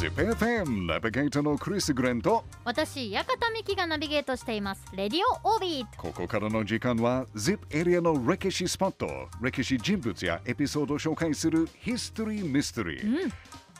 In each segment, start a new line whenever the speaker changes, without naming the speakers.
ZIPFM ナビゲーターのクリス・グレンと
私館美希がナビゲートしています。レディオオービー。ト
ここからの時間は ZIP エリアの歴史スポット。歴史人物やエピソードを紹介するヒストリー・ミステリー、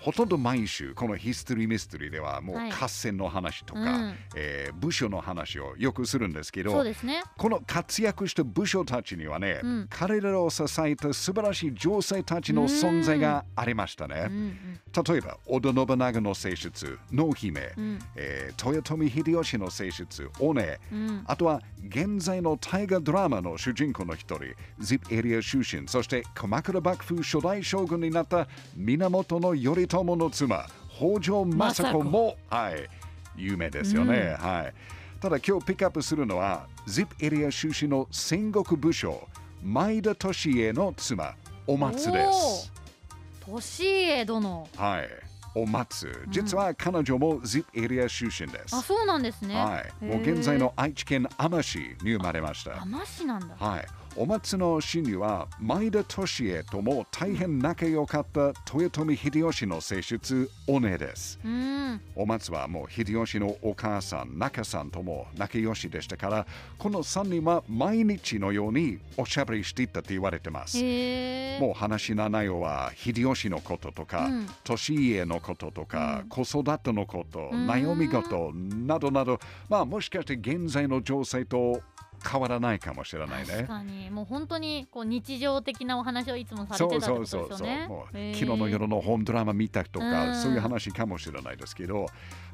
ほとんど毎週このヒストリー・ミステリーではもう
はい。
合戦の話とか、
うん。
えー武将の話をよくするんですけど
そうですね。
この活躍した武将たちにはね、
うん。
彼らを支えた素晴らしい女性たちの存在がありましたね。
うんうん
例えば織田信長の性質濃姫、
うん。
えー豊臣秀吉の性質尾根、
うん。
あとは現在の大河ドラマの主人公の一人 ZIP エリア出身そして鎌倉幕府初代将軍になった源頼朝の妻北条政子も、はい、有名ですよね、はい、ただ今日ピックアップするのは ZIP エリア出身の戦国武将前田利家の妻お松です。
年家殿
はい。お松。実は彼女も ZIP エリア出身です。
あそうなんですね
はい。もう現在の愛知県天市に生まれました。
甘市なんだ
はい。お松の親には前田利家とも大変仲良かった豊臣秀吉の性質尾根です。
うん。
お松はもう秀吉のお母さん中さんとも仲良しでしたからこの3人は毎日のようにおしゃべりしていたと言われてます。もう話の内容は秀吉のこととか、
うん。
年家のこととか、
うん。
子育てのこと、
ん。
悩み事などなど、まあもしかして現在の情勢と変わらないかもしれないね。
確かに。もう本当にこう日常的なお話をいつもされ
そう
てた
そうそうそう、
ですよね
もう。昨日の夜のホームドラマ見たとか、
うん。
そういう話かもしれないですけど、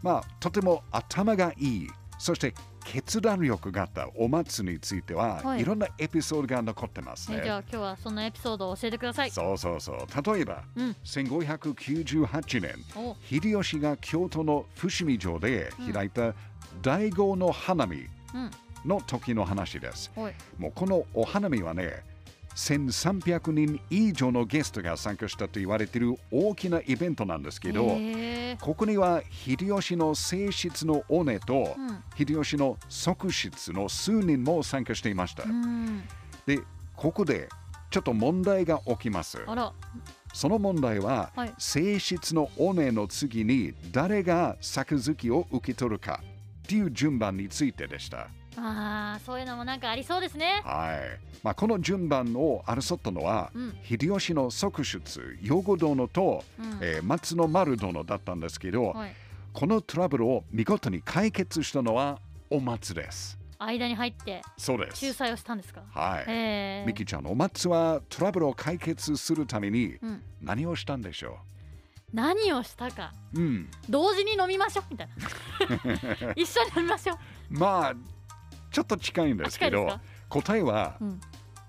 まあとても頭がいい、そして決断力があったお松については、
はい。
い、ろんなエピソードが残ってますね。
ねじゃあ今日はそのエピソードを教えてください。
そうそうそう。例えば、
うん。
1598年、
お。
秀吉が京都の伏見城で開いた大号の花見
うん
の時の話です。もうこのお花見はね、1300人以上のゲストが参加したと言われている大きなイベントなんですけど、ここには秀吉の正室の尾根と、
うん
秀吉の側室の数人も参加していました。
うん
で、ここでちょっと問題が起きます。その問題は、
はい
正室の尾根の次に誰が杯を受け取るかっていう順番についてでした。
あーそういうのもなんかありそうですね。
はい。まあ、この順番を争ったのは、
うん。
秀吉の側室、養護殿と、
うん。
えー松の丸殿だったんですけど、
はい。
このトラブルを見事に解決したのはお松です。
間に入って
そうです。
仲裁をしたんですか？
はい。
へー。
ミキちゃん、お松はトラブルを解決するために
うん。
何をしたんでしょ
何をしたか？
ううん。
同時に飲みましょう？みたいな。一緒に飲みましょう。
まあ、ちょっと近いんですけど答えは、
うん。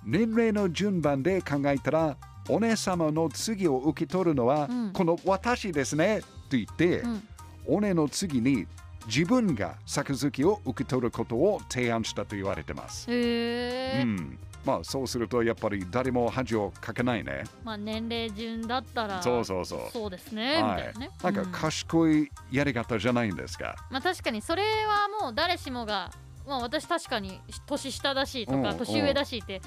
年齢の順番で考えたら、お姉様の次を受け取るのは、
うん。
この私ですねと言って、
うん。
お姉の次に自分が杯を受け取ることを提案したと言われてます。
へえ、
うん。まあそうするとやっぱり誰も恥をかけないね。
まあ年齢順だったら
そうそうそう。
そうですね、み
は
たいなね。
なんか
うん
賢いやり方じゃないんですか？
まあ確かにそれはもう誰しもがまあ私確かに年下だしとか
うん
年上だしって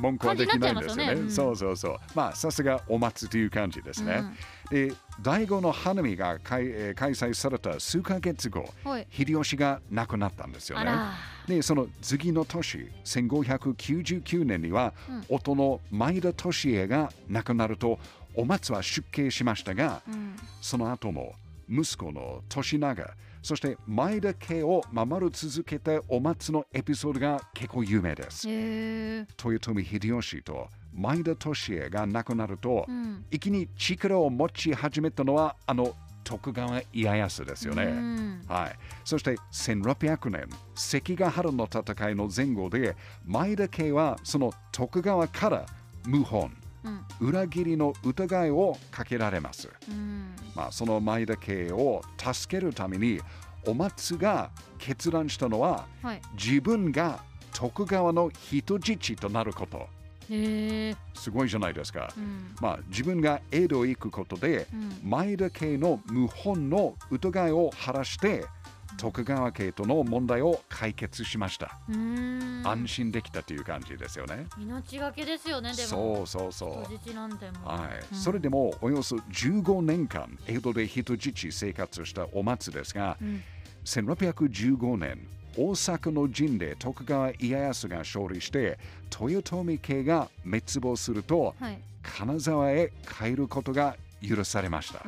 文句はできないんですよね。そうそうそう。まあさすがお松という感じですね。で、第五の花見が開,、えー開催された数ヶ月後、
うんはい
秀吉が亡くなったんですよね。で、その次の年、1599年には、
うん
夫の前田利家が亡くなると、お松は出家しましたが、
うん
その後も息子の利長、そして前田家を守り続けたお松のエピソードが結構有名です。豊臣秀吉と前田利家が亡くなると、
うん。
一気に力を持ち始めたのはあの徳川家康ですよね。
うん。
はい、そして1600年関ヶ原の戦いの前後で前田家はその徳川から謀反。
うん
裏切りの疑いをかけられます。
うん。
まあ、その前田家を助けるためにお松が決断したのは
はい。
自分が徳川の人質となること。すごいじゃないですか。
うん。
まあ、自分が江戸へ行くことで
うん。
前田家の謀反の疑いを晴らして徳川家との問題を解決しました。安心できたという感じですよね。
命がけですよねでも
そうそうそう。
人質なんてもう
はい、
うん
それでもおよそ15年間江戸で人質生活したお松ですが、
うん
1615年大阪の陣で徳川家康が勝利して豊臣家が滅亡すると
はい
金沢へ帰ることが許されました。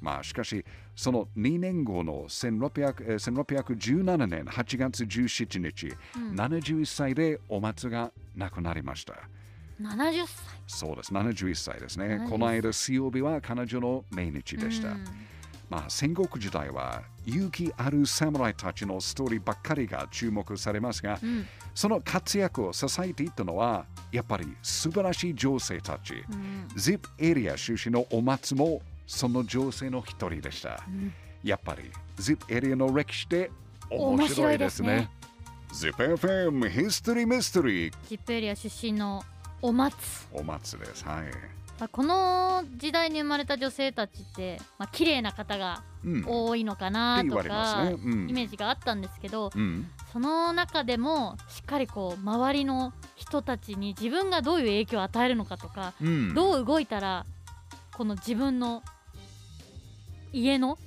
まあしかしその2年後の1600えー1617年8月17日、
うん
71歳でお松が亡くなりました。
70歳
そうです、71歳ですね。
71
この間水曜日は彼女の命日でした。
うん
まあ戦国時代は勇気ある侍たちのストーリーばっかりが注目されますが、
うん
その活躍を支えていったのはやっぱり素晴らしい女性たち。
うん
ゼップエリア出身のお松もその女性の一人でした。
うん
やっぱり ZIP エリアの歴史で面白いですね。ZIPFM History Mystery
ジップエリア出身のお松
お松です。はい。
まあこの時代に生まれた女性たちって、まあ綺麗な方が
うん。
多いのかなとか、
すね。うん。
イメージがあったんですけど
うん。
その中でもしっかりこう周りの人たちに自分がどういう影響を与えるのかとか、
うん。
どう動いたらこの自分の家の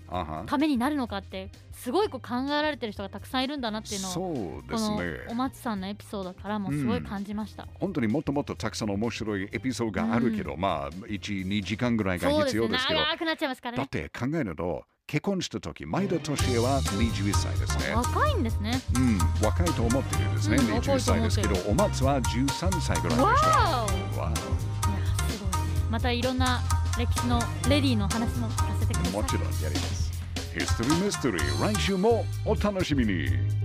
ためになるのかってすごいこう考えられてる人がたくさんいるんだなっていうのを
そうですね。
お松さんのエピソードからもすごい感じました。
本当にもっともっとたくさんの面白いエピソードがあるけど、まあ、1、2時間ぐらいが必要ですけど、
長くなっちゃいますからね
だっ。て考えると、結婚した時、前田利恵は21歳ですね。
若いんですね。
うん、若いと思ってるですね。
うん
21歳ですけどお松は13歳ぐらいでした。
わおまたいろんな歴史のレディーの話も
もちろんやります。ヒストリーミステリー、来週もお楽しみに。